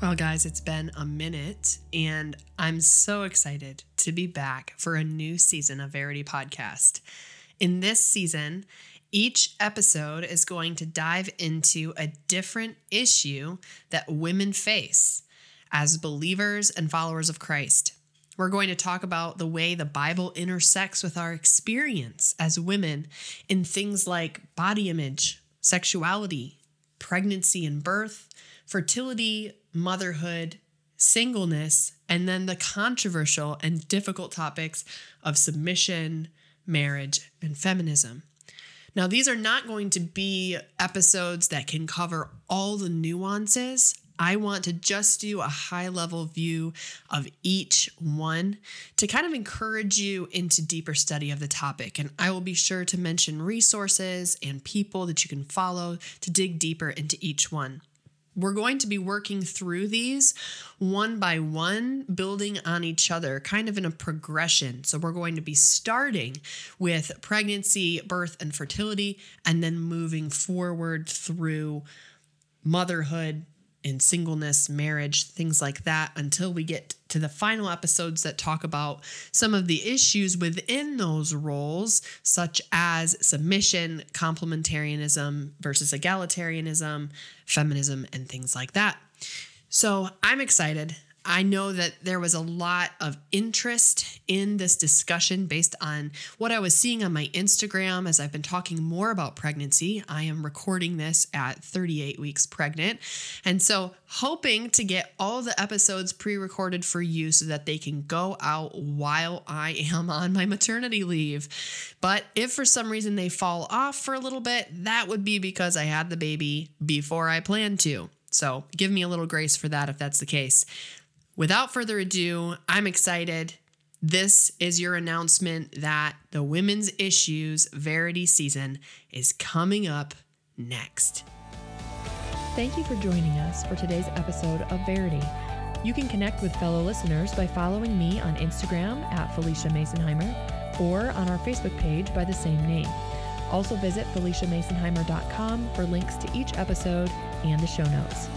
Well, guys, it's been a minute, and I'm so excited to be back for a new season of Verity Podcast. In this season, each episode is going to dive into a different issue that women face as believers and followers of Christ. We're going to talk about the way the Bible intersects with our experience as women in things like body image, sexuality, pregnancy and birth, fertility, motherhood, singleness, and then the controversial and difficult topics of submission, marriage, and feminism. Now, these are not going to be episodes that can cover all the nuances. I want to just do a high level view of each one to kind of encourage you into deeper study of the topic. And I will be sure to mention resources and people that you can follow to dig deeper into each one. We're going to be working through these one by one, building on each other, kind of in a progression. So, we're going to be starting with pregnancy, birth, and fertility, and then moving forward through motherhood, in singleness, marriage, things like that, until we get to the final episodes that talk about some of the issues within those roles, such as submission, complementarianism versus egalitarianism, feminism, and things like that. So I'm excited. I know that there was a lot of interest in this discussion based on what I was seeing on my Instagram as I've been talking more about pregnancy. I am recording this at 38 weeks pregnant. And so, hoping to get all the episodes pre recorded for you so that they can go out while I am on my maternity leave. But if for some reason they fall off for a little bit, that would be because I had the baby before I planned to. So, give me a little grace for that if that's the case without further ado, I'm excited. This is your announcement that the Women's Issues Verity season is coming up next. Thank you for joining us for today's episode of Verity. You can connect with fellow listeners by following me on Instagram at Felicia Masonheimer or on our Facebook page by the same name. Also visit FeliciaMasonheimer.com for links to each episode and the show notes.